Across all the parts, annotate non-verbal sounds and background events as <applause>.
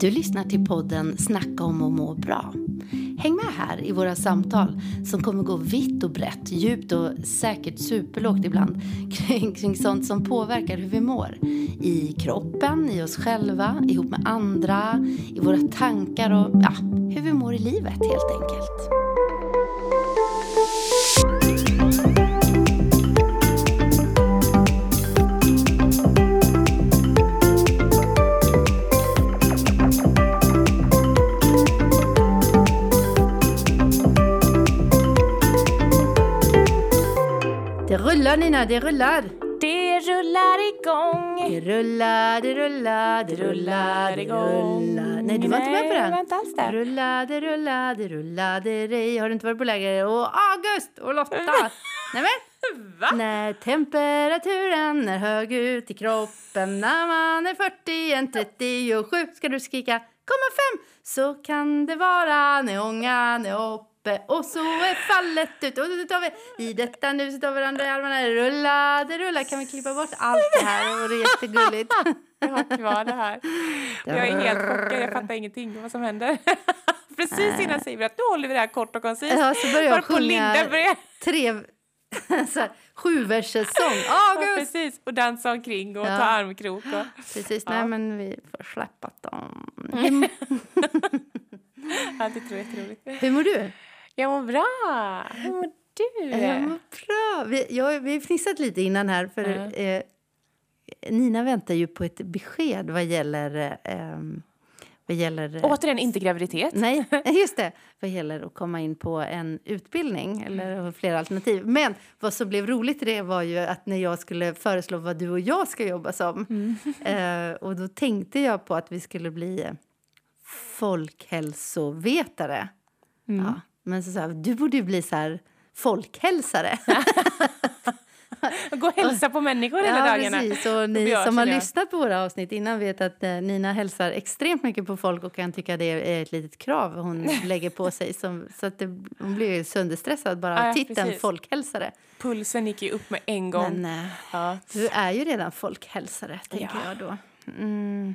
Du lyssnar till podden Snacka om att må bra. Häng med här i våra samtal som kommer gå vitt och brett, djupt och säkert superlågt ibland <laughs> kring, kring sånt som påverkar hur vi mår. I kroppen, i oss själva, ihop med andra, i våra tankar och ja, hur vi mår i livet helt enkelt. Rullar Nina, det rullar! Det rullar igång. Det rullar, det rullar, det rullar, det rullar. Nej, du var inte med på Nej, den. jag var inte alls där. Rulla, det rulla, det rulla, det rej. Har du inte varit på läger? Och August och Lotta. <laughs> Nej men. Va? När temperaturen är hög ut i kroppen när man är 40, en 37 ska du skrika komma fem så kan det vara är uppe och så är fallet ut och så tar vi i detta nu så tar vi varandra i armarna rulla, det rullar kan vi klippa bort allt det här och det är jättegulligt. <laughs> Jag har kvar det här. Jag är helt chockad. Jag fattar ingenting vad som händer. <laughs> Precis innan säger vi att nu håller vi det här kort och koncist. Ja, så börjar jag sjunga tre <laughs> så här, sju versers sång. ja, precis, och dansa omkring och Ja. ta armkrok. Och, Precis, nej Ja. men vi får släppa dem. ja, det tror jag är jätteroligt. Hur mår du? Jag mår bra. Hur mår du? Jag mår bra. Vi, jag, vi fnissat lite innan här för Ja. eh, Nina väntar ju på ett besked vad gäller... Eh, vad gäller eh, Återigen inte graviditet. Nej, <laughs> <laughs> just det. Vad gäller att komma in på en utbildning eller flera alternativ. Men vad som blev roligt i det var ju att när jag skulle föreslå vad du och jag ska jobba som. <laughs> Eh, och då tänkte jag på att vi skulle bli folkhälsovetare. Ja, men så sa jag, du borde ju bli så här folkhälsare. Gå och hälsa på människor hela ja, dagarna. precis. Och ni som har lyssnat på våra avsnitt innan vet att eh, Nina hälsar extremt mycket på folk och kan tycka det är ett litet krav hon <laughs> lägger på sig. Som, så att det, hon blir ju sönderstressad bara av Ja, titeln precis. folkhälsare. Pulsen gick ju upp med en gång. Men eh, ja. du är ju redan folkhälsare, tänker Ja. jag då. Mm.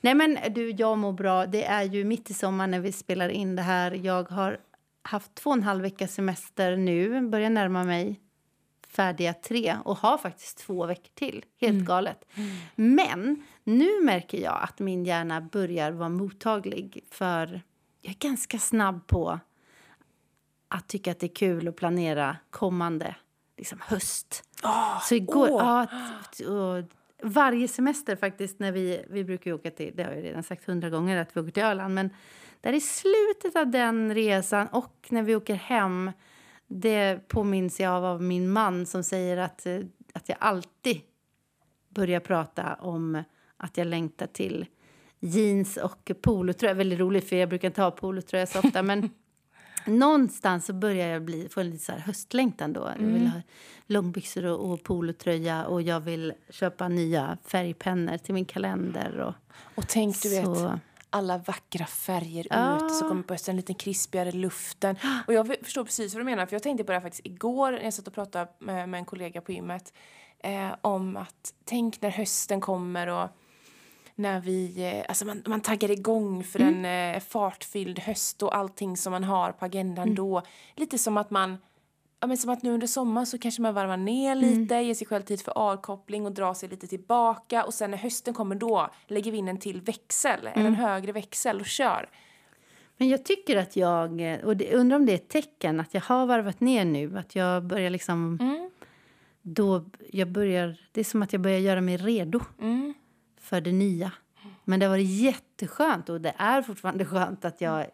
Nej, men du, jag mår bra. Det är ju mitt i sommaren när vi spelar in det här. Jag har haft två och en halv vecka semester nu, börjar närma mig färdiga tre och har faktiskt två veckor till. Helt galet. Men nu märker jag att min hjärna börjar vara mottaglig för jag är ganska snabb på att tycka att det är kul att planera kommande liksom, höst. Så igår, åh. ja, och varje semester faktiskt när vi, vi brukar åka till, det har jag redan sagt hundra gånger att vi åker till Öland, men där i slutet av den resan och när vi åker hem, det påminns jag av, av min man som säger att, eh, att jag alltid börjar prata om att jag längtar till jeans och polotröja. Väldigt roligt för jag brukar inte ha polotröja så ofta men <laughs> någonstans så börjar jag bli, få en lite så höstlängtan då. Jag vill ha långbyxor och, och polotröja och jag vill köpa nya färgpennor till min kalender. Och, Och tänk, du vet, alla vackra färger Ja. ut. Så kommer på en liten krispigare luften. Och jag förstår precis vad du menar. För jag tänkte på det här faktiskt igår när jag satt och pratade med, med en kollega på gymmet. Eh, om att tänk när hösten kommer och när vi, eh, alltså man, man taggar igång för en eh, fartfylld höst och allting som man har på agendan då. Lite som att man, ja men som att nu under sommaren så kanske man varvar ner lite, ger sig själv tid för avkoppling och drar sig lite tillbaka och sen när hösten kommer då lägger vi in en till växel, eller en högre växel och kör. Men jag tycker att jag, och det, undrar om det är ett tecken att jag har varvat ner nu, att jag börjar liksom, Mm. då, jag börjar, det är som att jag börjar göra mig redo Mm. för det nya. Men det har varit jätteskönt och det är fortfarande skönt att jag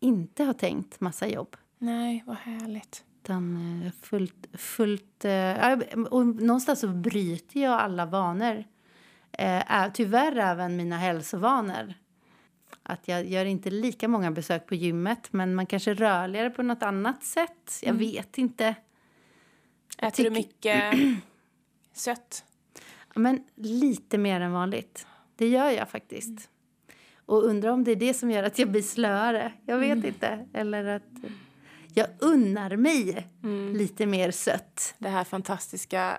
inte har tänkt massa jobb. Nej, vad härligt. Utan eh, fullt, fullt, eh, ja, och någonstans så bryter jag alla vanor. Eh, är- tyvärr även mina hälsovanor. Att jag gör inte lika många besök på gymmet men man kanske är rörligare på något annat sätt. Jag vet inte. Äter du tycker- mycket <clears throat> sött? Men lite mer än vanligt. Det gör jag faktiskt. Och undrar om det är det som gör att jag blir slöare. Jag vet inte. Eller att jag unnar mig lite mer sött. Det här fantastiska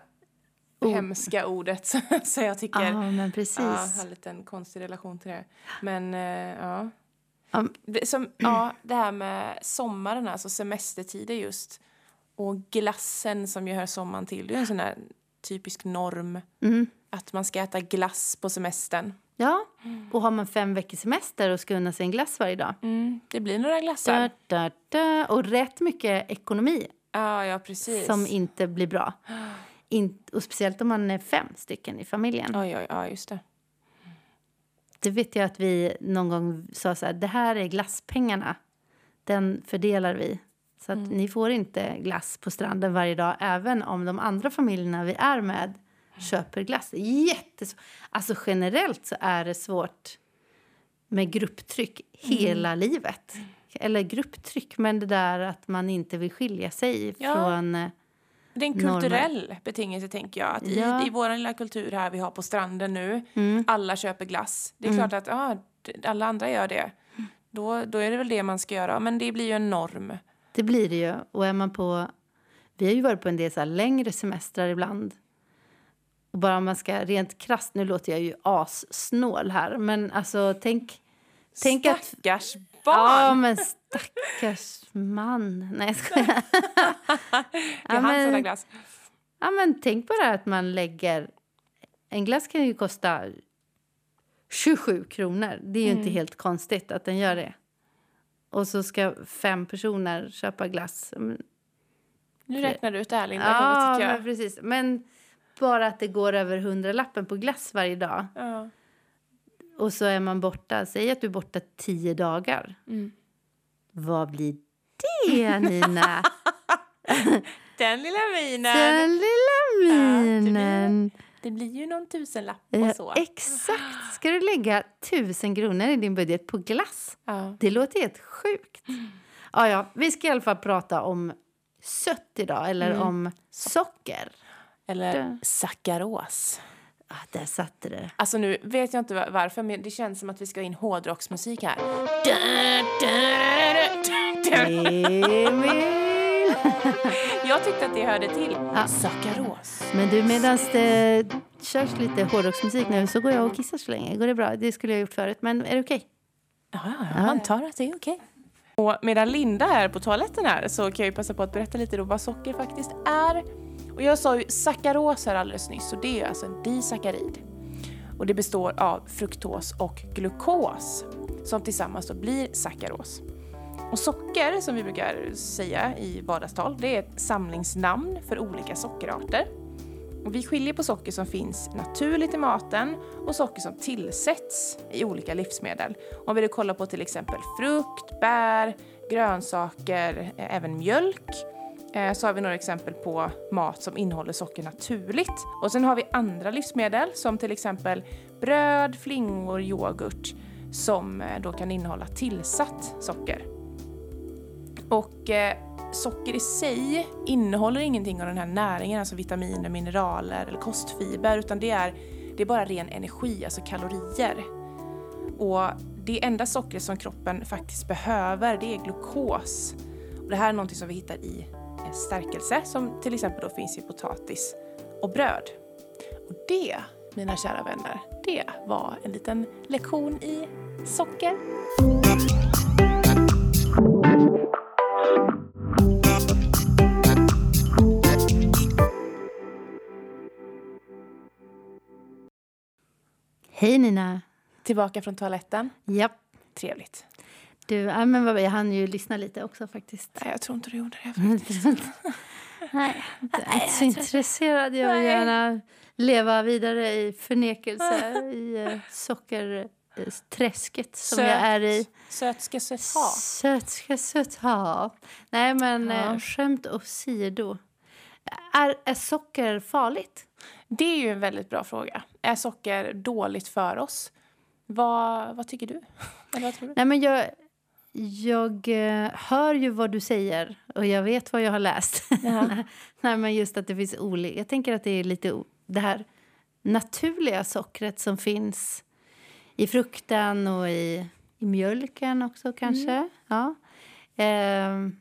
det hemska ordet. <laughs> så jag tycker... Ja, men precis. Ja, har en liten konstig relation till det. Men eh, ja. Um, Det, som, ja, det här med sommaren, alltså semestertider just. Och glassen som ju hör sommaren till. Det är en sån här typisk norm. mm. Att man ska äta glass på semestern. Ja, och har man fem veckors semester och ska unna sig en glass varje dag. Mm, det blir några glassar. Da, da, da. Och rätt mycket ekonomi Ja, ja precis. som inte blir bra. <gasps> In, och speciellt om man är fem stycken i familjen. Oj, oj, ja, just det. Det vet jag att vi någon gång sa så här, det här är glasspengarna. Den fördelar vi. Så att ni får inte glass på stranden varje dag även om de andra familjerna vi är med köper glass. Jättesvårt. Alltså generellt så är det svårt med grupptryck hela livet. Eller grupptryck, men det där att man inte vill skilja sig Ja. från... eh, Det är en Normer. kulturell betingelse, tänker jag. Att i, Ja. I vår lilla kultur här vi har på stranden nu, Mm. alla köper glass. Det är klart att d- alla andra gör det. Då, då är det väl det man ska göra. Men det blir ju en norm. Det blir det ju. Och är man på... Vi har ju varit på en del så längre semestrar ibland. Och bara man ska rent krasst, nu låter jag ju assnål här, men alltså tänk... Tänk att... Stackars Ja, barn! men stackars man. Nej, jag skojar. <laughs> det är ja, han som har men, glass. ja, men tänk bara att man lägger... En glass kan ju kosta 27 kronor. Det är ju inte helt konstigt att den gör det. Och så ska fem personer köpa glass. Nu räknar du ut det här, Linda. Ja, men precis. Men bara att det går över hundralappen på glass varje dag. Ja. Och så är man borta, säg att du är borta tio dagar. Mm. Vad blir det, <laughs> Nina? Den lilla minen! Den lilla minen. Det blir ju någon tusenlapp Ja, och så. exakt. Ska du lägga tusen kronor i din budget på glass? Ja. Det låter helt sjukt. Ja, ja, vi ska i alla fall prata om sött idag, eller Mm. om socker. Eller sackaros. Ah, där satte det. Alltså nu vet jag inte va- varför, men det känns som att vi ska in hårdrocksmusik här. Emil! Jag tyckte att det hörde till. Ja. Sackaros. Men du, medan det körs lite hårdrocksmusik nu så går jag och kissar så länge. Går det bra? Det skulle jag ha gjort förut, men är det okej? Ja, ja, jag antar att det är okej. Och medan Linda är på toaletten här så kan jag passa på att berätta lite då vad socker faktiskt är. Och jag sa ju sackaros här alldeles nyss och det är alltså en disackarid. Och det består av fruktos och glukos som tillsammans då blir sackaros. Och socker, som vi brukar säga i vardagstal, det är ett samlingsnamn för olika sockerarter. Och vi skiljer på socker som finns naturligt i maten och socker som tillsätts i olika livsmedel. Om vi då kollar på till exempel frukt, bär, grönsaker, även mjölk Eh, så har vi några exempel på mat som innehåller socker naturligt. Och sen har vi andra livsmedel som till exempel bröd, flingor, yoghurt som eh, då kan innehålla tillsatt socker. Och eh, socker i sig innehåller ingenting av den här näringen, alltså vitaminer, mineraler eller kostfiber, utan det är, det är bara ren energi, alltså kalorier. Och det enda sockret som kroppen faktiskt behöver, det är glukos. Och det här är någonting som vi hittar i stärkelse, som till exempel då finns i potatis och bröd. Och det, mina kära vänner, det var en liten lektion i socker. Hej Nina! Tillbaka från toaletten. Japp. Trevligt. Du, ja, men vad, jag hann ju lyssna lite också faktiskt. Nej, jag tror inte du gjorde det. <laughs> Nej, inte så intresserad. Jag vill gärna leva vidare i förnekelse <laughs> i uh, sockerträsket som jag är i. Söt ska sött ha. Sött ska sött ha. Nej, men Ja. eh, skämt åsido. Är, är socker farligt? Det är ju en väldigt bra fråga. Är socker dåligt för oss? Vad, vad tycker du? <laughs> Eller vad tror du? Nej, men jag, jag eh, hör ju vad du säger och jag vet vad jag har läst. Jaha. <laughs> Nej, men just att det finns olika. Jag tänker att det är lite det här naturliga sockret som finns i frukten och i, i mjölken också kanske. Ja. Ehm,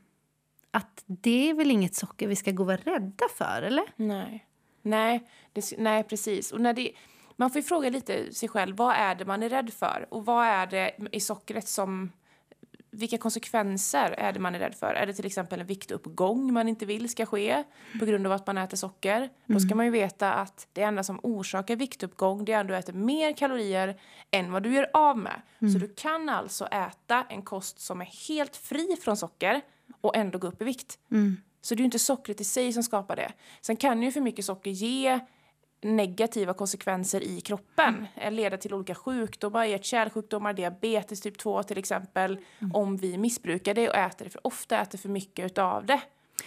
att det är väl inget socker vi ska gå och vara rädda för, eller? Nej. Nej, det, nej precis. Och när det, man får ju fråga lite sig själv, vad är det man är rädd för? Och vad är det i sockret som vilka konsekvenser är det man är rädd för? Är det till exempel en viktuppgång man inte vill ska ske på grund av att man äter socker? Mm. Då ska mm. man ju veta att det enda som orsakar viktuppgång det är att du äter mer kalorier än vad du gör av med. Mm. Så du kan alltså äta en kost som är helt fri från socker och ändå gå upp i vikt. Mm. Så det är inte sockret i sig som skapar det. Sen kan ju för mycket socker ge negativa konsekvenser i kroppen. Mm. Eh, leda till olika sjukdomar, hjärt-kärlsjukdomar, diabetes typ 2 till exempel. Mm. Om vi missbrukar det och äter det för ofta, äter för mycket av det.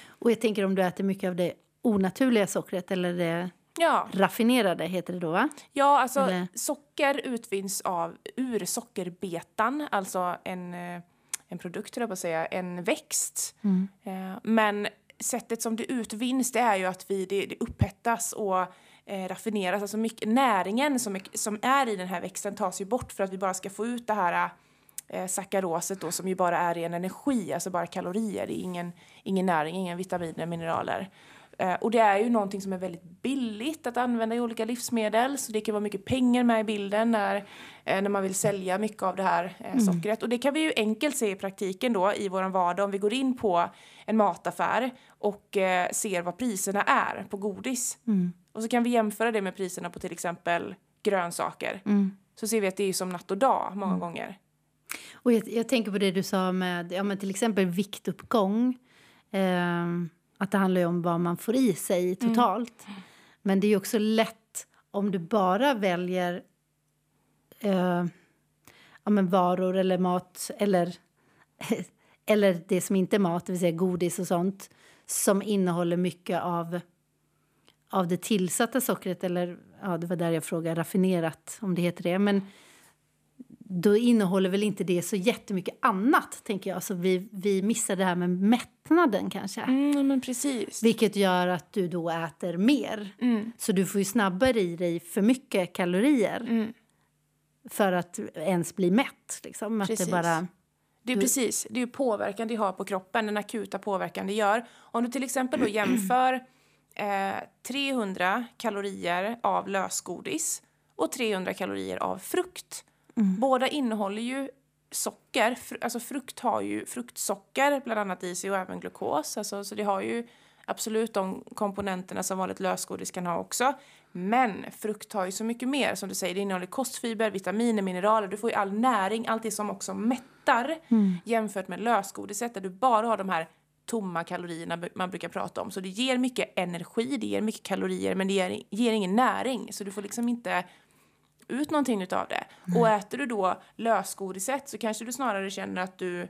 Och jag tänker om du äter mycket av det onaturliga sockret eller det ja. raffinerade heter det då va? Ja, alltså eller? socker utvinns av ur sockerbetan, alltså en, eh, en produkt, jag på att säga, en växt. Mm. Eh, men sättet som det utvinns det är ju att vi, det, det upphettas och eh, raffineras. Alltså mycket, näringen som är, som är i den här växten tas ju bort för att vi bara ska få ut det här eh, sackaroset då som ju bara är ren energi, alltså bara kalorier. Det är ingen, ingen näring, inga vitaminer, mineraler. Eh, och det är ju någonting som är väldigt billigt att använda i olika livsmedel så det kan vara mycket pengar med i bilden när, eh, när man vill sälja mycket av det här eh, mm. sockret. Mm. Och det kan vi ju enkelt se i praktiken då i vår vardag om vi går in på en mataffär och eh, ser vad priserna är på godis. Mm. Och så kan vi jämföra det med priserna på till exempel grönsaker. Mm. Så ser vi att det är som natt och dag många mm. gånger. Och jag, jag, tänker på det du sa med ja, men till exempel viktuppgång. Eh, att det handlar om vad man får i sig mm. totalt. Mm. Men det är också lätt om du bara väljer eh, ja, men varor eller mat eller, <laughs> eller det som inte är mat, det vill säga godis och sånt som innehåller mycket av av det tillsatta sockret, eller ja, det var där jag frågade raffinerat om det heter det. Men då innehåller väl inte det så jättemycket annat, tänker jag. Så vi, vi missar det här med mättnaden kanske. Mm, men precis. Vilket gör att du då äter mer. Mm. Så du får ju snabbare i dig för mycket kalorier. Mm. För att ens bli mätt. Liksom. Att det bara... Det är du... precis, det är påverkan det har på kroppen, den akuta påverkan det gör. Om du till exempel då <clears throat> jämför eh, 300 kalorier av lösgodis och 300 kalorier av frukt. Mm. Båda innehåller ju socker. Fr alltså frukt har ju fruktsocker bland annat i sig och även glukos. Alltså, så det har ju absolut de komponenterna som vanligt lösgodis kan ha också. Men frukt har ju så mycket mer. Som du säger, det innehåller kostfiber, vitaminer, mineraler. Du får ju all näring, allt det som också mättar mm. jämfört med lösgodiset där du bara har de här tomma kalorierna man brukar prata om. Så det ger mycket energi, det ger mycket kalorier men det ger, ger ingen näring. Så du får liksom inte ut någonting utav det. Mm. Och äter du då lösgodiset så kanske du snarare känner att du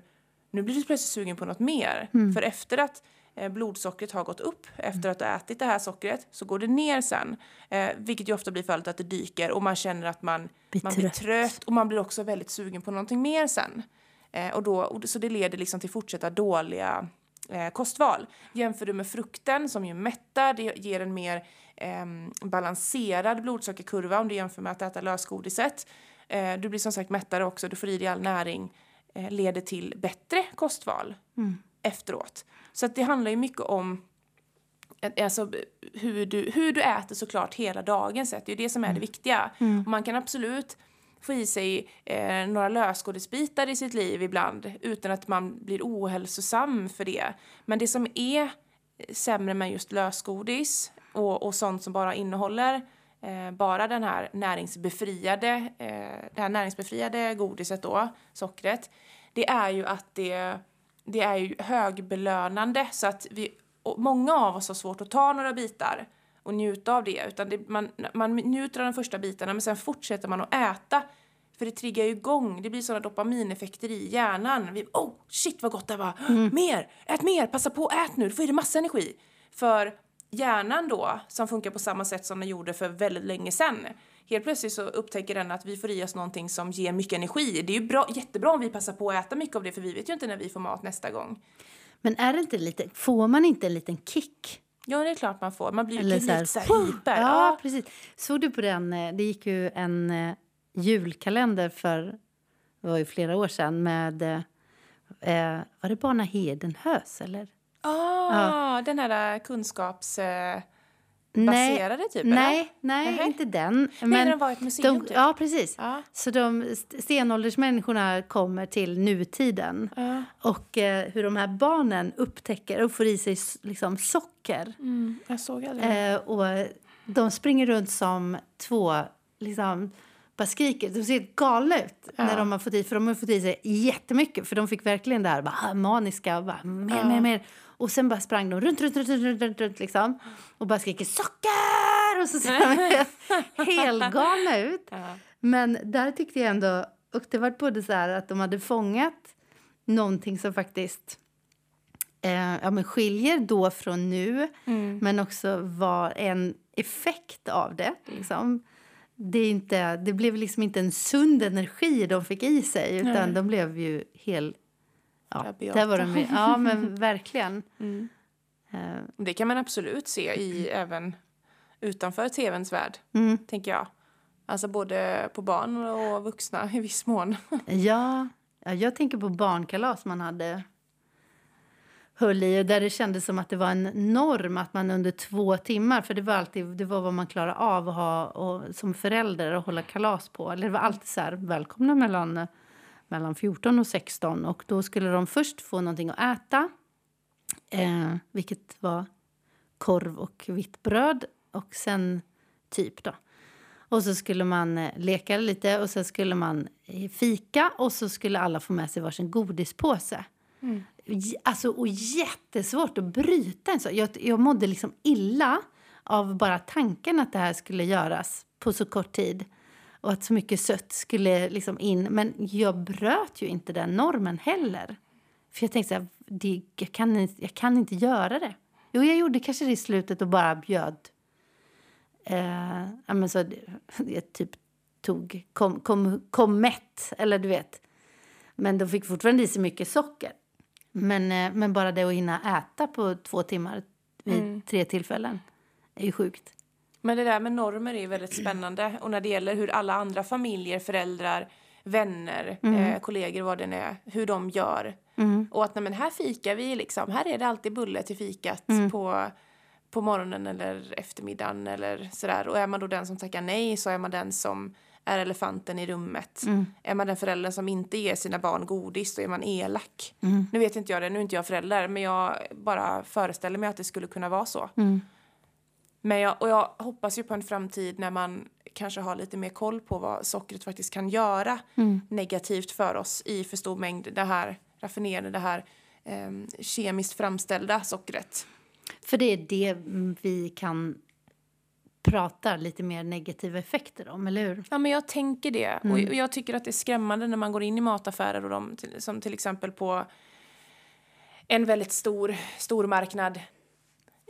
nu blir du plötsligt sugen på något mer. Mm. För efter att eh, blodsockret har gått upp, efter att du ätit det här sockret, så går det ner sen. Eh, vilket ju ofta blir fallet att det dyker och man känner att man blir, man blir trött. och man blir också väldigt sugen på någonting mer sen. Eh, och då, och, så det leder liksom till fortsatta dåliga eh, kostval. Jämför du med frukten som ju mättar, det ger en mer eh, balanserad blodsockerkurva om du jämför med att äta lösgodiset. Eh, du blir som sagt mättare också, du får i dig all näring, eh, leder till bättre kostval mm. efteråt. Så att det handlar ju mycket om eh, Alltså, hur, du, hur du äter såklart hela dagen sett. Det är det som är det mm. viktiga. Mm. man kan absolut få i sig eh, några lösgodisbitar i sitt liv ibland utan att man blir ohälsosam för det. Men det som är sämre med just lösgodis och, och sånt som bara innehåller eh, bara den här näringsbefriade, eh, det här näringsbefriade godiset då, sockret, det är ju att det, det är ju högbelönande så att vi, många av oss har svårt att ta några bitar och njuta av det. Utan det, man, man njuter av de första bitarna men sen fortsätter man att äta. För det triggar ju igång, det blir sådana dopamineffekter i hjärnan. Vi, oh shit vad gott det var! Mm. Mer! Ät mer! Passa på, ät nu! Du får i dig massa energi. För hjärnan då, som funkar på samma sätt som den gjorde för väldigt länge sedan. Helt plötsligt så upptäcker den att vi får i oss någonting som ger mycket energi. Det är ju bra, jättebra om vi passar på att äta mycket av det för vi vet ju inte när vi får mat nästa gång. Men är det inte lite, får man inte en liten kick Ja, det är klart man får. Man blir ju lite så här, hyper. Ja, ja, precis. Såg du på den? Eh, det gick ju en eh, julkalender för det var ju flera år sedan med... Eh, eh var det Barna Hedenhös, eller? Ah, ja, den här kunskaps... Eh, baserade typ? eller? Nej, nej Nähä. inte den. Men, Men det var ett museum de, typ? ja, precis. Ja. Så de st- stenåldersmänniskorna kommer till nutiden. Ja. Och eh, hur de här barnen upptäcker och får i sig liksom, socker. Mm, jag såg aldrig. Eh, och de springer runt som två, liksom, bara skriker. De ser galna ut Ja. när de har fått i, för de har fått i sig jättemycket. För de fick verkligen det här bara, maniska, bara, mer, mer, mer. Och sen bara sprang de runt, runt, runt, runt, runt, runt, runt liksom. Och bara skriker socker! Och så ser de <laughs> helt galna ut. Ja. Men där tyckte jag ändå, och det var både så här att de hade fångat någonting som faktiskt eh, ja, men skiljer då från nu, Mm. men också var en effekt av det. Liksom. Det, är inte, det blev liksom inte en sund energi de fick i sig, utan Nej. de blev ju helt... Ja, där var de, ja men <laughs> verkligen. Mm. Eh, Det kan man absolut se i även utanför tvns värld, mm, tänker jag. Alltså både på barn och vuxna i viss mån. <laughs> ja, ja, jag tänker på barnkalas man hade höll i och där det kändes som att det var en norm att man under två timmar, för det var alltid det var vad man klarade av att ha och, som förälder att hålla kalas på. Eller det var alltid så här, välkomna mellan, mellan 14 och 16 och då skulle de först få någonting att äta, eh, vilket var korv och vitt bröd och sen typ då. Och så skulle man eh, leka lite och sen skulle man eh, fika och så skulle alla få med sig varsin godispåse. Mm. Alltså, och jättesvårt att bryta en så. Jag, jag mådde liksom illa av bara tanken att det här skulle göras på så kort tid och att så mycket sött skulle liksom in. Men jag bröt ju inte den normen heller. För jag tänkte så här, det, jag, kan, inte- jag kan inte göra det. Jo, jag gjorde kanske det i slutet och bara bjöd. Eh, ja, men så, <laughs> jag typ tog, kom, kom, kom mätt, eller du vet. Men de fick fortfarande i sig mycket socker. Men, eh, men bara det att hinna äta på två timmar vid Mm. tre tillfällen är ju sjukt. Men det där med normer är väldigt spännande. Och när det gäller hur alla andra familjer, föräldrar, vänner, eh, kollegor, vad det än är, hur de gör. Mm. Och att nej, men här fikar vi liksom. Här är det alltid bulle till fikat på, på morgonen eller eftermiddagen eller sådär. Och är man då den som tackar nej så är man den som är elefanten i rummet. Är man den föräldern som inte ger sina barn godis då är man elak. Nu vet inte jag det, nu är inte jag förälder men jag bara föreställer mig att det skulle kunna vara så. Mm. Men jag, och jag hoppas ju på en framtid när man kanske har lite mer koll på vad sockret faktiskt kan göra Mm. negativt för oss i för stor mängd. Det här raffinerade, det här eh, kemiskt framställda sockret. För det är det mm, vi kan prata lite mer negativa effekter om, eller hur? Ja, men jag tänker det. Och och jag tycker att det är skrämmande när man går in i mataffärer och de, som till exempel på en väldigt stor, stor marknad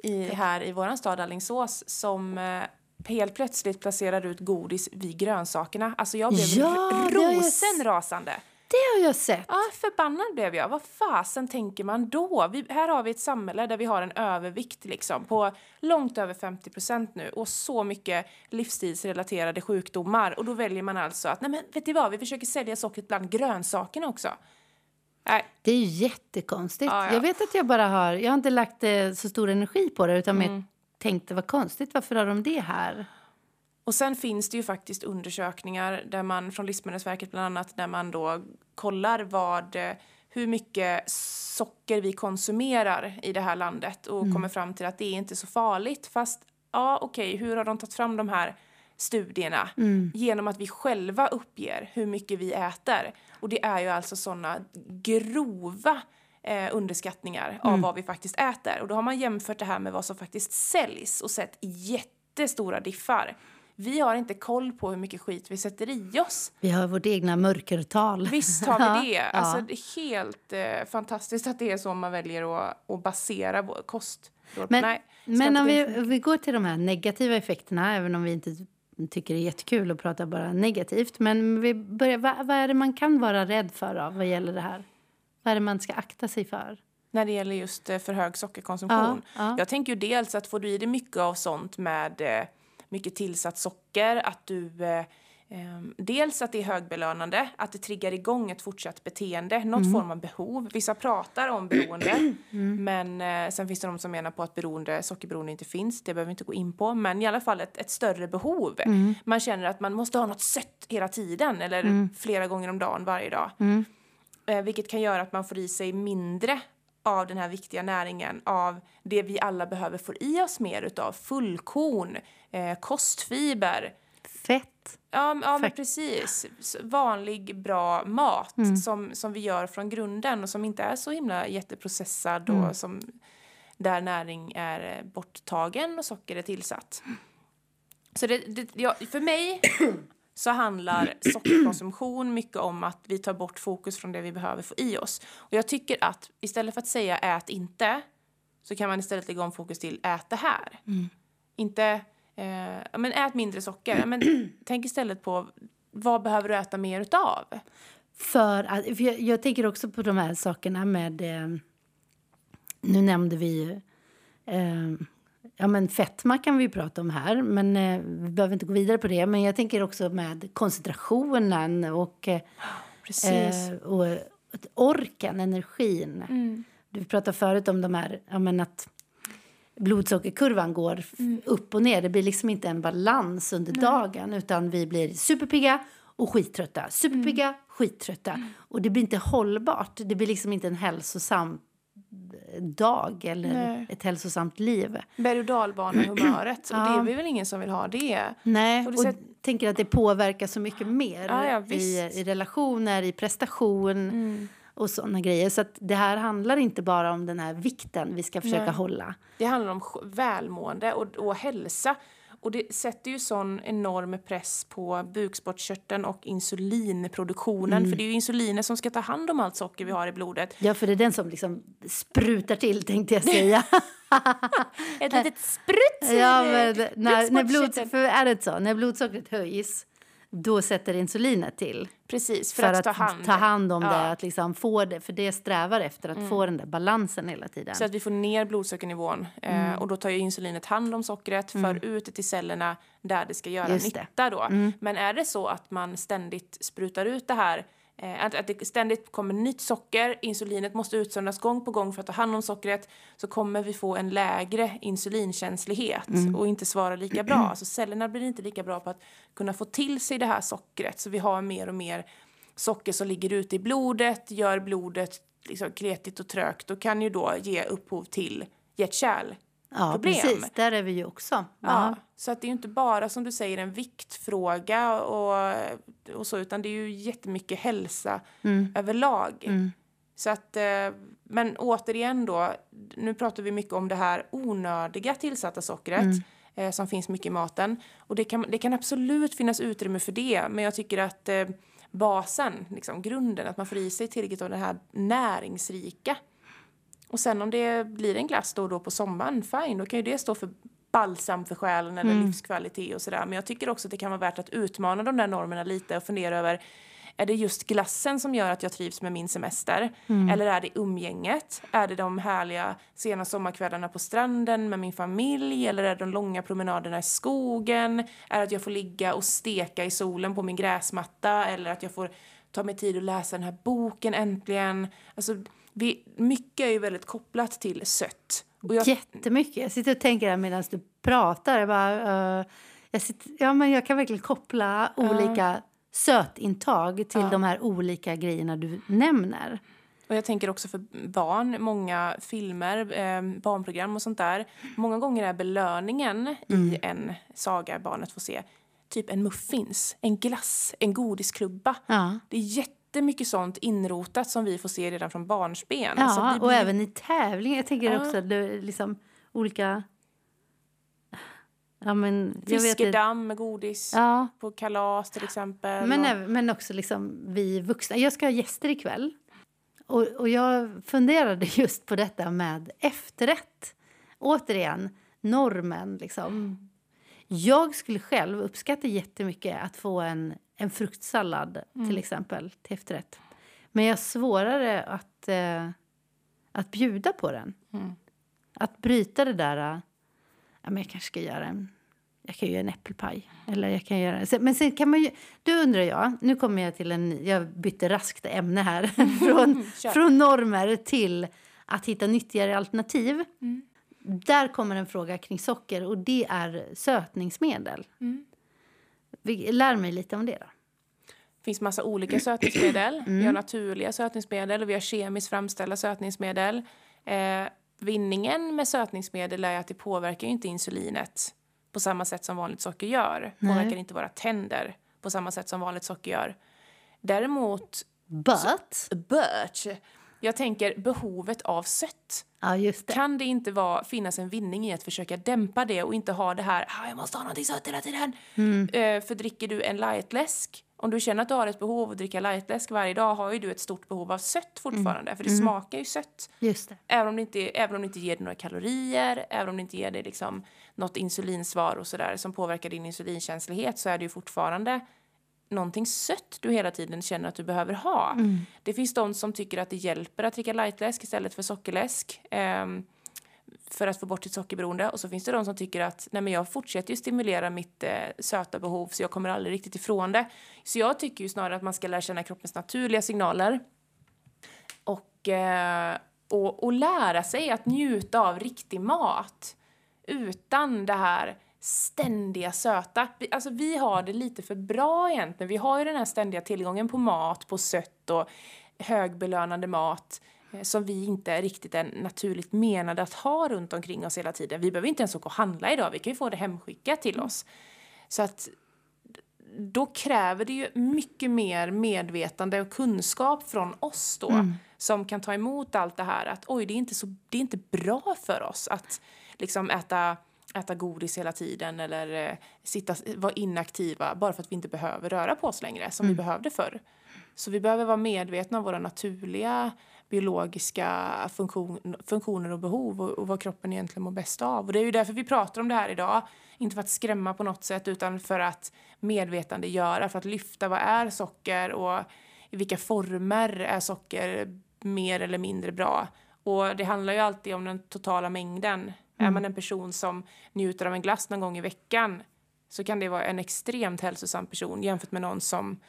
i, här i våran stad Alingsås som eh, helt plötsligt placerar ut godis vid grönsakerna. Alltså jag blev Ja, r- det har jag s- rosenrasande. Det har jag sett. Ja, förbannad blev jag. Vad fasen tänker man då? Vi, här har vi ett samhälle där vi har en övervikt liksom på långt över 50 procent nu och så mycket livsstilsrelaterade sjukdomar. Och då väljer man alltså att, nej men vet du vad, vi försöker sälja sockret bland grönsakerna också. Nej, Det är ju jättekonstigt. Ja, ja. Jag vet att jag bara har, jag har inte lagt eh, så stor energi på det utan Mm. mer tänkte vad konstigt, varför har de det här? Och sen finns det ju faktiskt undersökningar där man från Livsmedelsverket bland annat där man då kollar vad eh, hur mycket socker vi konsumerar i det här landet och kommer fram till att det är inte så farligt. Fast ja, okej, hur har de tagit fram de här studierna? Genom att vi själva uppger hur mycket vi äter. Och det är ju alltså såna grova eh, underskattningar av vad vi faktiskt äter. Och då har man jämfört det här med vad som faktiskt säljs och sett jättestora diffar. Vi har inte koll på hur mycket skit vi sätter i oss. Vi har vårt egna mörkertal. Visst har vi <laughs> det. Alltså, ja. det är helt eh, fantastiskt att det är så man väljer att, att basera vår kost. Men, Nej, men om vi, vi går till de här negativa effekterna, även om vi inte tycker det är jättekul att prata bara negativt. Men vi börjar, vad, vad är det man kan vara rädd för av vad gäller det här? Vad är det man ska akta sig för? när det gäller just eh, för hög sockerkonsumtion. Ja, ja. Jag tänker ju dels att får du i dig mycket av sånt med eh, mycket tillsatt socker, att du eh, dels att det är högbelönande, att det triggar igång ett fortsatt beteende, något mm. form av behov. Vissa pratar om beroende, <clears throat> mm. men uh, sen finns det de som menar på att beroende, sockerberoende inte finns. Det behöver vi inte gå in på, men i alla fall ett, ett större behov. Mm. Man känner att man måste ha något sött hela tiden eller mm. flera gånger om dagen varje dag. Uh, vilket kan göra att man får i sig mindre av den här viktiga näringen, av det vi alla behöver få i oss mer utav. Fullkorn, eh, kostfiber. Fett. Ja, ja men precis. Vanlig bra mat mm. som, som vi gör från grunden och som inte är så himla jätteprocessad mm. och som, där näring är borttagen och socker är tillsatt. Så det, det ja, för mig <coughs> så handlar sockerkonsumtion mycket om att vi tar bort fokus från det vi behöver få i oss. Och jag tycker att istället för att säga ät inte så kan man istället lägga om fokus till ät det här. Mm. Inte eh, men ät mindre socker. Men <clears throat> tänk istället på vad behöver du äta mer utav? För att, för jag, jag, tänker också på de här sakerna med... Eh, nu nämnde vi eh, Ja, men fetma kan vi prata om här, men eh, vi behöver inte gå vidare på det. Men jag tänker också med koncentrationen och, eh, och orken, energin. Mm. Du pratade förut om de här, ja, men att blodsockerkurvan går mm. upp och ner. Det blir liksom inte en balans under mm. dagen utan vi blir superpigga och skittrötta. Superpigga, mm. skittrötta. Mm. Och det blir inte hållbart. Det blir liksom inte en hälsosam dag eller Nej. ett hälsosamt liv. Berg och dalbanehumöret. Och det är väl ingen som vill ha det. Nej, och, och sett... tänker att det påverkar så mycket mer ja, ja, i, i relationer, i prestation mm. Och sådana grejer. Så det här handlar inte bara om den här vikten vi ska försöka Nej. hålla. Det handlar om välmående och, och hälsa. Och det sätter ju sån enorm press på bukspottkörteln och insulinproduktionen. Mm. För det är ju insulinet som ska ta hand om allt socker vi har i blodet. Ja, för det är den som liksom sprutar till tänkte jag säga. <laughs> Ett <laughs> litet sprutt! Ja, men när, när, blod, för är det så? när blodsockret höjs då sätter insulinet till. Precis, för, för att, att, ta hand, ta hand om ja. det, att liksom få det, för det strävar efter att mm. få den där balansen hela tiden. Så att vi får ner blodsockernivån eh, mm. och då tar ju insulinet hand om sockret, mm. för ut det till cellerna där det ska göra Just nytta då. Mm. Men är det så att man ständigt sprutar ut det här att, att det ständigt kommer nytt socker, insulinet måste utsöndras gång på gång för att ta hand om sockret, så kommer vi få en lägre insulinkänslighet mm. och inte svara lika bra. <clears throat> Alltså cellerna blir inte lika bra på att kunna få till sig det här sockret, så vi har mer och mer socker som ligger ute i blodet, gör blodet liksom kletigt och trögt och kan ju då ge upphov till hjärt-kärl ja, problem. Precis, där är vi ju också. Ja. ja. så att det är ju inte bara som du säger en viktfråga och, och så utan det är ju jättemycket hälsa mm. överlag. Mm. Så att, eh, men återigen då, nu pratar vi mycket om det här onödiga tillsatta sockret mm. eh, som finns mycket i maten. Och det kan, det kan absolut finnas utrymme för det, men jag tycker att eh, basen, liksom, grunden, att man får i sig tillräckligt av det här näringsrika och sen om det blir en glass då och då på sommaren, fine, då kan ju det stå för balsam för själen eller mm. livskvalitet och sådär. Men jag tycker också att det kan vara värt att utmana de där normerna lite och fundera över är det just glassen som gör att jag trivs med min semester? Mm. Eller är det umgänget? Är det de härliga sena sommarkvällarna på stranden med min familj? Eller är det de långa promenaderna i skogen? Är det att jag får ligga och steka i solen på min gräsmatta? Eller att jag får ta mig tid att läsa den här boken äntligen? Alltså, vi, mycket är ju väldigt kopplat till sött. Och jag... Jättemycket. Jag sitter och tänker här medan du pratar. Jag, bara, uh, jag, sitter, ja, men jag kan verkligen koppla uh. olika sötintag till uh. de här olika grejerna du nämner. Och jag tänker också för barn, många filmer, eh, barnprogram och sånt där. Många gånger är belöningen mm. i en saga barnet får se typ en muffins, en glass, en godisklubba. Ja. Det är jätte jättemycket sånt inrotat som vi får se redan från barnsben. Ja, alltså blir... och även i tävlingar. Jag tänker ja. också det liksom olika... Ja, men, Fiskedamm med godis ja. på kalas till exempel. Men, och... men också liksom vi vuxna. Jag ska ha gäster ikväll. Och, och jag funderade just på detta med efterrätt. Återigen, normen liksom. Mm. Jag skulle själv uppskatta jättemycket att få en en fruktsallad mm. till exempel till efterrätt. Men jag har svårare att, eh, att bjuda på den. Mm. Att bryta det där... Ja, men jag kanske ska göra en... jag kan göra en äppelpaj. Eller jag kan göra, men sen kan man ju, då undrar jag, nu kommer jag till en, jag bytte raskt ämne här, <laughs> från, <laughs> från normer till att hitta nyttigare alternativ. Mm. Där kommer en fråga kring socker och det är sötningsmedel. Mm. Lär mig lite om det då. Det finns massa olika sötningsmedel. <clears throat> Mm. Vi har naturliga sötningsmedel och vi har kemiskt framställda sötningsmedel. Eh, vinningen med sötningsmedel är att det påverkar inte insulinet på samma sätt som vanligt socker gör. Nej. Påverkar inte våra tänder på samma sätt som vanligt socker gör. Däremot... But? Så, but jag tänker behovet av sött. Ja, just det. Kan det inte vara, finnas en vinning i att försöka dämpa det och inte ha det här ah, jag måste ha någonting sött hela tiden. Mm. Uh, för dricker du en lightläsk, om du känner att du har ett behov av att dricka lightläsk varje dag har ju du ett stort behov av sött fortfarande. Mm. För det mm. smakar ju sött. Just det. Även, om det inte, även om det inte ger dig några kalorier, även om det inte ger dig liksom något insulinsvar och sådär som påverkar din insulinkänslighet så är det ju fortfarande någonting sött du hela tiden känner att du behöver ha. Mm. Det finns de som tycker att det hjälper att dricka lightläsk istället för sockerläsk. Um, för att få bort sitt sockerberoende. Och så finns det de som tycker att nej men jag fortsätter ju stimulera mitt eh, söta behov så jag kommer aldrig riktigt ifrån det. Så jag tycker ju snarare att man ska lära känna kroppens naturliga signaler. Och, eh, och, och lära sig att njuta av riktig mat. Utan det här ständiga söta. Alltså vi har det lite för bra egentligen. Vi har ju den här ständiga tillgången på mat, på sött och högbelönande mat eh, som vi inte riktigt är naturligt menade att ha runt omkring oss hela tiden. Vi behöver inte ens åka och handla idag, vi kan ju få det hemskickat till oss. Så att då kräver det ju mycket mer medvetande och kunskap från oss då mm. som kan ta emot allt det här att oj, det är inte, så, det är inte bra för oss att liksom äta äta godis hela tiden eller eh, sitta, vara inaktiva bara för att vi inte behöver röra på oss längre som mm. vi behövde förr. Så vi behöver vara medvetna om våra naturliga biologiska funktion, funktioner och behov och, och, vad kroppen egentligen mår bäst av. Och det är ju därför vi pratar om det här idag. Inte för att skrämma på något sätt utan för att medvetandegöra, för att lyfta vad är socker och i vilka former är socker mer eller mindre bra. Och det handlar ju alltid om den totala mängden. Mm. Är man en person som njuter av en glass någon gång i veckan så kan det vara en extremt hälsosam person jämfört med någon som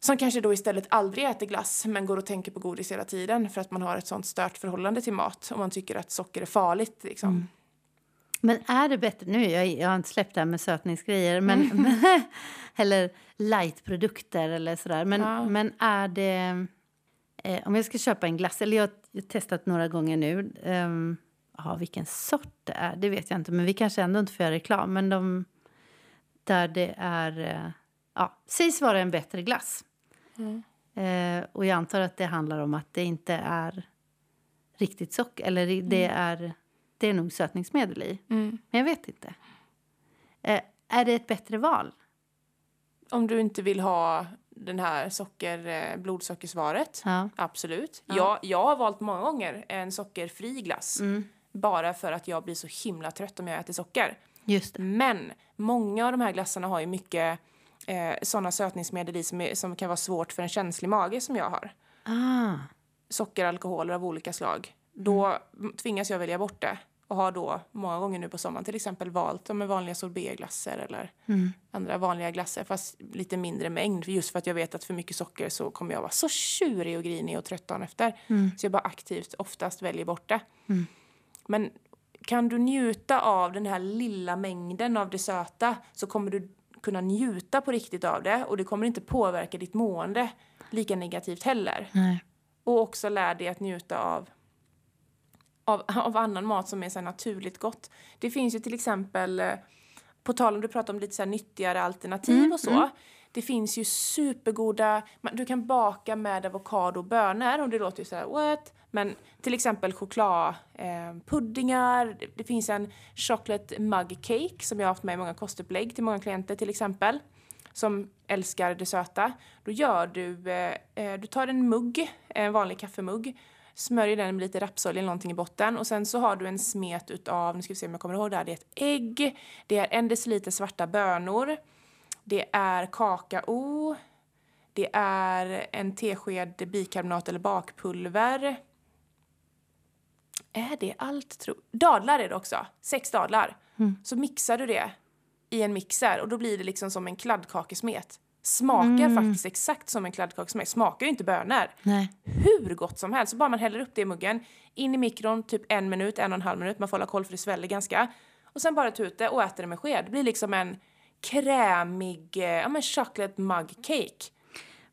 som kanske då istället aldrig äter glass men går och tänker på godis hela tiden för att man har ett sånt stört förhållande till mat och man tycker att socker är farligt. Liksom. Mm. Men är det bättre, nu jag, jag har inte släppt det här med sötningsgrejer, men, mm. <laughs> eller lightprodukter eller sådär, men, ja. men är det, eh, om jag ska köpa en glass, eller jag har testat några gånger nu, um, ja, vilken sort det är, det vet jag inte. Men vi kanske ändå inte får göra reklam. Men de där det är, eh, ja, sägs vara en bättre glass. Mm. Eh, och jag antar att det handlar om att det inte är riktigt socker. Eller det, mm. är, det är nog sötningsmedel i. Mm. Men jag vet inte. Eh, är det ett bättre val? Om du inte vill ha den här socker, eh, blodsockersvaret, ja. absolut. Ja. Jag, jag har valt många gånger en sockerfri glass. Mm bara för att jag blir så himla trött om jag äter socker. Just Men många av de här glassarna har ju mycket eh, sådana sötningsmedel i som, är, som kan vara svårt för en känslig mage som jag har. Ah. Socker, alkoholer av olika slag. Då mm. tvingas jag välja bort det och har då många gånger nu på sommaren till exempel valt med vanliga sorbetglasser eller mm. andra vanliga glasser fast lite mindre mängd just för att jag vet att för mycket socker så kommer jag vara så tjurig och grinig och trött dagen efter. Mm. Så jag bara aktivt oftast väljer bort det. Mm. Men kan du njuta av den här lilla mängden av det söta så kommer du kunna njuta på riktigt av det och det kommer inte påverka ditt mående lika negativt heller. Nej. Och också lär dig att njuta av, av, av annan mat som är så naturligt gott. Det finns ju till exempel, eh, på tal om du pratar om lite så nyttigare alternativ mm, och så. Mm. Det finns ju supergoda, du kan baka med avokado och bönor och det låter ju så här what? Men till exempel chokladpuddingar, eh, det, finns en chocolate mug cake som jag har haft med i många kostupplägg till många klienter till exempel som älskar det söta. Då gör du, eh, eh du tar en mugg, en vanlig kaffemugg, smörjer den med lite rapsolja eller någonting i botten och sen så har du en smet utav, nu ska vi se om jag kommer ihåg det här, det är ett ägg, det är en deciliter svarta bönor, det är kakao, det är en tesked bikarbonat eller bakpulver. Är det allt? Tro? Dadlar är det också. Sex dadlar. Mm. Så mixar du det i en mixer och då blir det liksom som en kladdkakesmet. Smakar Mm. faktiskt exakt som en kladdkakesmet. Smakar ju inte bönor. Nej. Hur gott som helst. Så bara man häller upp det i muggen, in i mikron typ en minut, en och en halv minut. Man får hålla koll för det sväller ganska. Och sen bara ta ut det och äta det med sked. Det blir liksom en krämig, eh, ja men chocolate mug cake.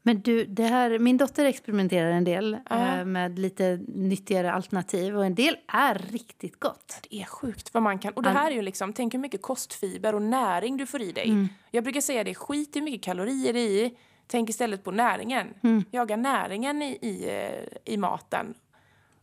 Men du, det här, min dotter experimenterar en del eh, med lite nyttigare alternativ och en del är riktigt gott. Det är sjukt vad man kan. Och det här är ju liksom, tänk hur mycket kostfiber och näring du får i dig. Mm. Jag brukar säga det, skit i hur mycket kalorier det är i. Tänk istället på näringen. Mm. Jaga näringen i, i, eh, i maten.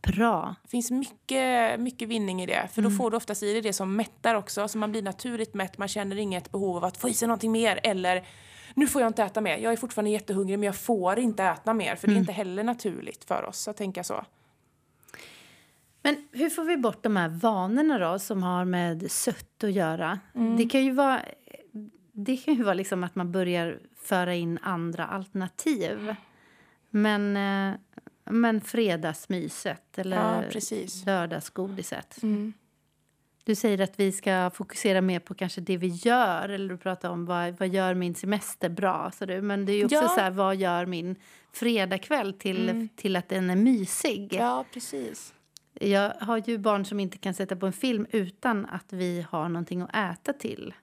Bra. Det finns mycket, mycket vinning i det. För Mm. då får du oftast i dig det som mättar också. Så man blir naturligt mätt, man känner inget behov av att få i sig någonting mer. Eller, nu får jag inte äta mer. Jag är fortfarande jättehungrig men jag får inte äta mer. För det är inte heller naturligt för oss att tänka så. Men hur får vi bort de här vanorna då som har med sött att göra? Det kan ju vara, det kan ju vara liksom att man börjar föra in andra alternativ. Men, eh, men fredagsmyset eller Ja, lördagsgodiset. Mm. Du säger att vi ska fokusera mer på kanske det vi gör. Eller du pratar om vad, vad gör min semester bra. Så du, men det är också Ja. så här, vad gör min fredagkväll till, till att den är mysig. Ja, precis. Jag har ju barn som inte kan sätta på en film utan att vi har någonting att äta till.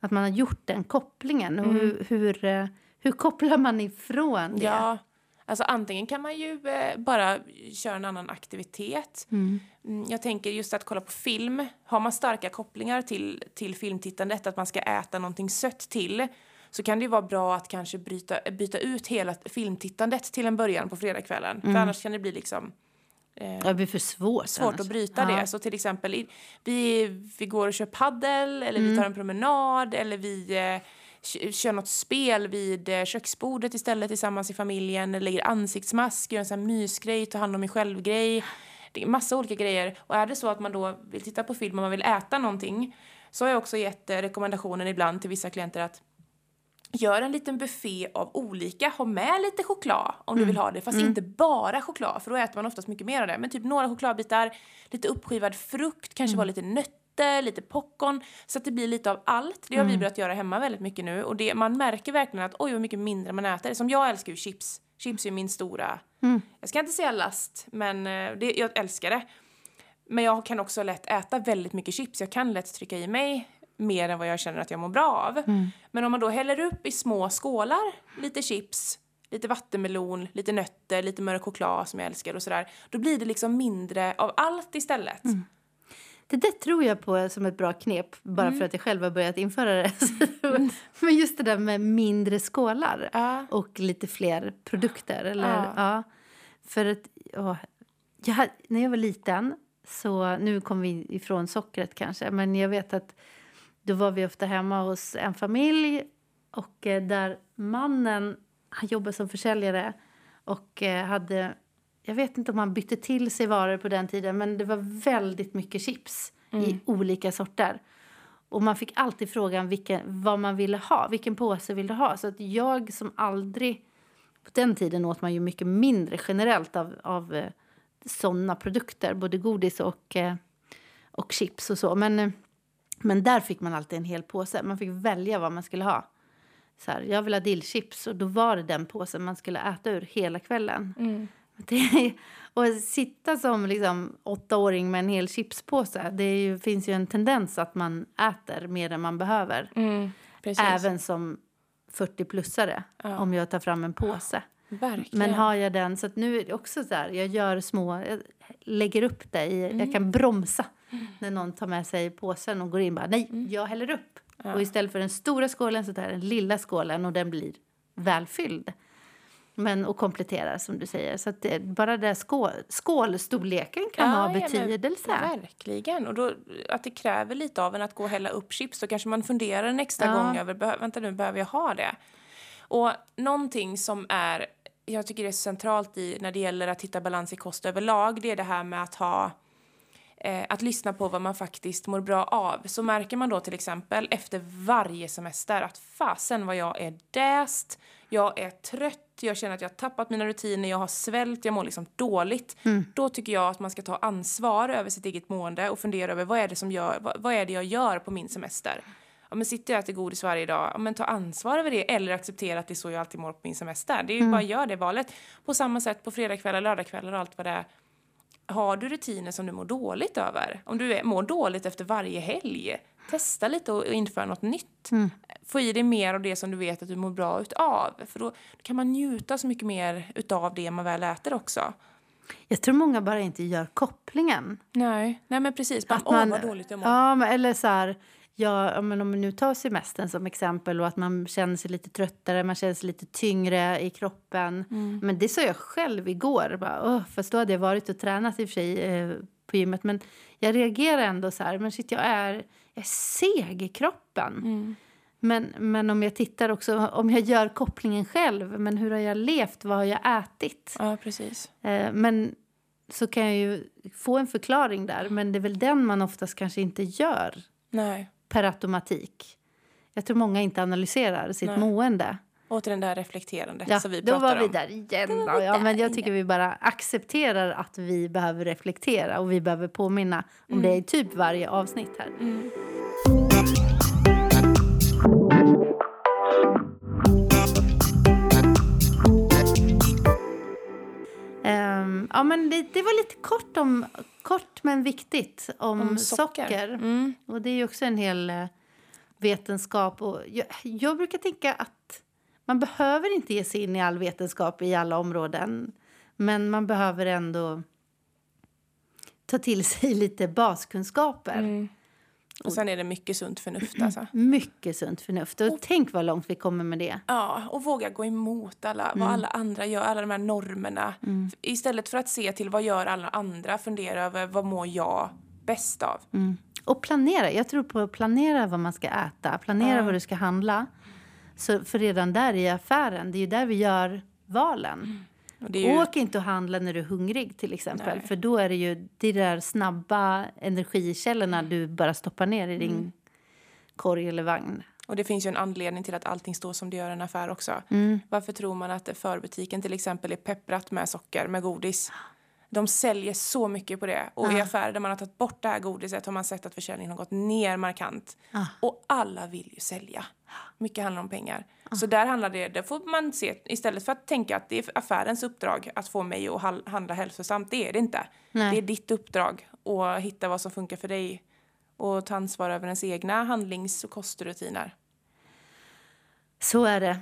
Att man har gjort den kopplingen. Och hur, hur, eh, hur kopplar man ifrån det? Ja, alltså antingen kan man ju eh, bara köra en annan aktivitet. Mm. Mm, Jag tänker just att kolla på film. Har man starka kopplingar till, till filmtittandet, att man ska äta någonting sött till, så kan det vara bra att kanske bryta, byta ut hela filmtittandet till en början på fredagskvällen. För annars kan det bli liksom eh, Det blir för svårt. svårt annars. att bryta Ja. det. Så till exempel, vi, vi går och kör paddel eller Mm. vi tar en promenad eller vi eh, kör något spel vid eh, köksbordet istället tillsammans i familjen, eller lägger ansiktsmask, gör en sån här mysgrej, ta hand om mig själv-grej. Det är massa olika grejer. Och är det så att man då vill titta på film och man vill äta någonting så har jag också gett eh, rekommendationen ibland till vissa klienter att Gör en liten buffé av olika. Ha med lite choklad om du vill ha det. Fast inte bara choklad, för då äter man oftast mycket mer av det. Men typ några chokladbitar, lite uppskivad frukt, kanske bara lite nötter, lite popcorn. Så att det blir lite av allt. Det har vi börjat göra hemma väldigt mycket nu. Och det, man märker verkligen att oj vad mycket mindre man äter. Som jag älskar ju chips. Chips är min stora, jag ska inte säga last, men eh, det, jag älskar det. Men jag kan också lätt äta väldigt mycket chips. Jag kan lätt trycka i mig mer än vad jag känner att jag mår bra av. Men om man då häller upp i små skålar lite chips, lite vattenmelon, lite nötter, lite mörk choklad som jag älskar och sådär. Då blir det liksom mindre av allt istället. Det där tror jag på som ett bra knep, bara Mm. för att jag själv har börjat införa det. <laughs> Men just det där med mindre skålar Ja. och lite fler produkter. Eller, Ja. ja. För att, åh, jag, när jag var liten, så nu kom vi ifrån sockret kanske, men jag vet att då var vi ofta hemma hos en familj och eh, där mannen, han jobbade som försäljare och eh, hade, jag vet inte om han bytte till sig varor på den tiden, men det var väldigt mycket chips i olika sorter. Och man fick alltid frågan vilken, vad man ville ha, vilken påse vill du ha? Så att jag som aldrig, på den tiden åt man ju mycket mindre generellt av, av eh, sådana produkter, både godis och, eh, och chips och så. Men, eh, men där fick man alltid en hel påse. Man fick välja vad man skulle ha. Så här, jag vill ha dillchips och då var det den påsen man skulle äta ur hela kvällen. Det, <laughs> och sitta som liksom, åttaåring med en hel chipspåse, det ju, finns ju en tendens att man äter mer än man behöver. Mm. Även som 40-plussare, om jag tar fram en påse. Verkligen. Men har jag den, så nu är det också så här, jag gör små, jag lägger upp det i, Mm. jag kan bromsa när någon tar med sig påsen och går in bara, nej, Mm. jag häller upp. Och istället för den stora skålen så tar jag den lilla skålen och den blir välfylld. Men och kompletterar som du säger. Så det, bara det skål, skålstorleken kan ha ja, men betydelse. verkligen. Och då, att det kräver lite av en att gå och hälla upp chips. Då kanske man funderar en extra Ja. gång över, "Behö- vänta nu, behöver jag ha det? Och någonting som är, jag tycker det är centralt i när det gäller att hitta balans i kost överlag, det är det här med att ha eh, att lyssna på vad man faktiskt mår bra av. Så märker man då till exempel efter varje semester att fasen vad jag är däst, jag är trött, jag känner att jag har tappat mina rutiner, jag har svält, jag mår liksom dåligt. Då tycker jag att man ska ta ansvar över sitt eget mående och fundera över vad är det som gör, vad, vad är det jag gör på min semester? ja, men sitter jag och äter godis varje dag, ja, men ta ansvar över det eller acceptera att det är så jag alltid mår på min semester. Det är ju bara att göra det valet. På samma sätt på fredagskvällar, lördagskvällar och allt vad det är. Har du rutiner som du mår dåligt över? Om du är- mår dåligt efter varje helg, testa lite och införa något nytt. Få i dig mer av det som du vet att du mår bra utav. För då kan man njuta så mycket mer utav det man väl äter också. Jag tror många bara inte gör kopplingen. Nej, nej men precis. Bara, Att Åh, vad dåligt jag mår. Ja, men, eller så här... Ja, men om vi nu tar semestern som exempel och att man känner sig lite tröttare, man känner sig lite tyngre i kroppen. Mm. Men det sa jag själv igår. Bara, Åh, fast då hade jag varit och tränat i och för sig eh, på gymmet. Men jag reagerar ändå så här, men shit, jag är, är seg i kroppen. Mm. Men, men om jag tittar också, om jag gör kopplingen själv, men hur har jag levt, vad har jag ätit? Ja, precis. Eh, men så kan jag ju få en förklaring där, men det är väl den man oftast kanske inte gör Nej. per automatik. Jag tror många inte analyserar sitt Nej. mående. Åter den där reflekterandet Ja, som vi då pratar var vi där igen. Då då. vi Ja, där men jag igen. tycker vi bara accepterar att vi behöver reflektera och vi behöver påminna om Mm. det i typ varje avsnitt här. Ehm, ja, men det, det var lite kort, om, kort men viktigt om, Om socker. socker. Mm. Och det är ju också en hel eh, vetenskap. Och jag, jag brukar tänka att man behöver inte ge sig in i all vetenskap i alla områden. Men man behöver ändå ta till sig <laughs> lite baskunskaper. Mm. Och sen är det mycket sunt förnuft alltså. <clears throat> Mycket sunt förnuft. Och tänk vad långt vi kommer med det. Ja, och våga gå emot alla, vad alla andra gör, alla de här normerna. Istället för att se till vad gör alla andra, fundera över vad mår jag bäst av. Mm. Och planera. Jag tror på att planera vad man ska äta. Planera vad du ska handla. Så för redan där i affären, det är ju där vi gör valen. Är ju, Åk inte och handla när du är hungrig till exempel. Nej. För då är det ju de där snabba energikällorna du bara stoppar ner i din korg eller vagn. och det finns ju en anledning till att allting står som det gör i en affär också. Varför tror man att förbutiken till exempel är pepprat med socker, med godis? De säljer så mycket på det. Och i affärer där man har tagit bort det här godiset har man sett att försäljningen har gått ner markant. Och alla vill ju sälja. Mycket handlar om pengar. Så där handlar det, där får man se, istället för att tänka att det är affärens uppdrag att få mig att handla hälsosamt, det är det inte. Nej. Det är ditt uppdrag att hitta vad som funkar för dig och ta ansvar över ens egna handlings och kostrutiner. Så är det.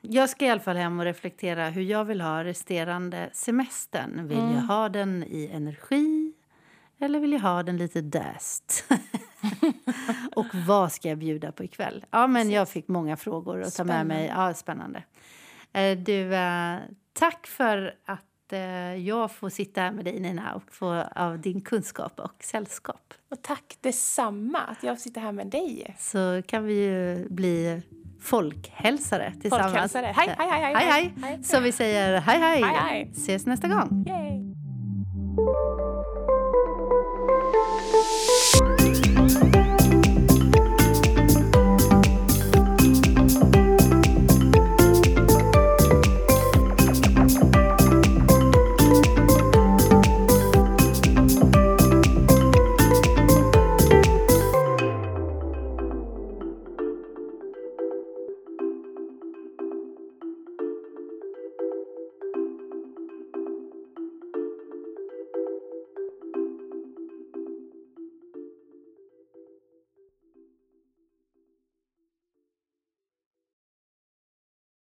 Jag ska i alla fall hem och reflektera hur jag vill ha resterande semestern. Vill jag ha den i energi eller vill jag ha den lite döst? <laughs> <laughs> och vad ska jag bjuda på ikväll? Ja, men jag fick många frågor att ta med mig. Ja, spännande. Eh, Du, eh, tack för att eh, jag får sitta här med dig, Nina, och få av din kunskap och sällskap. Och tack detsamma att jag sitter här med dig. Så kan vi ju bli folkhälsare tillsammans. Folkhälsare. Hej, hej, hej, hej. hej. Hej. Så vi säger hej, hej. Hej, hej. Ses nästa gång. Yay!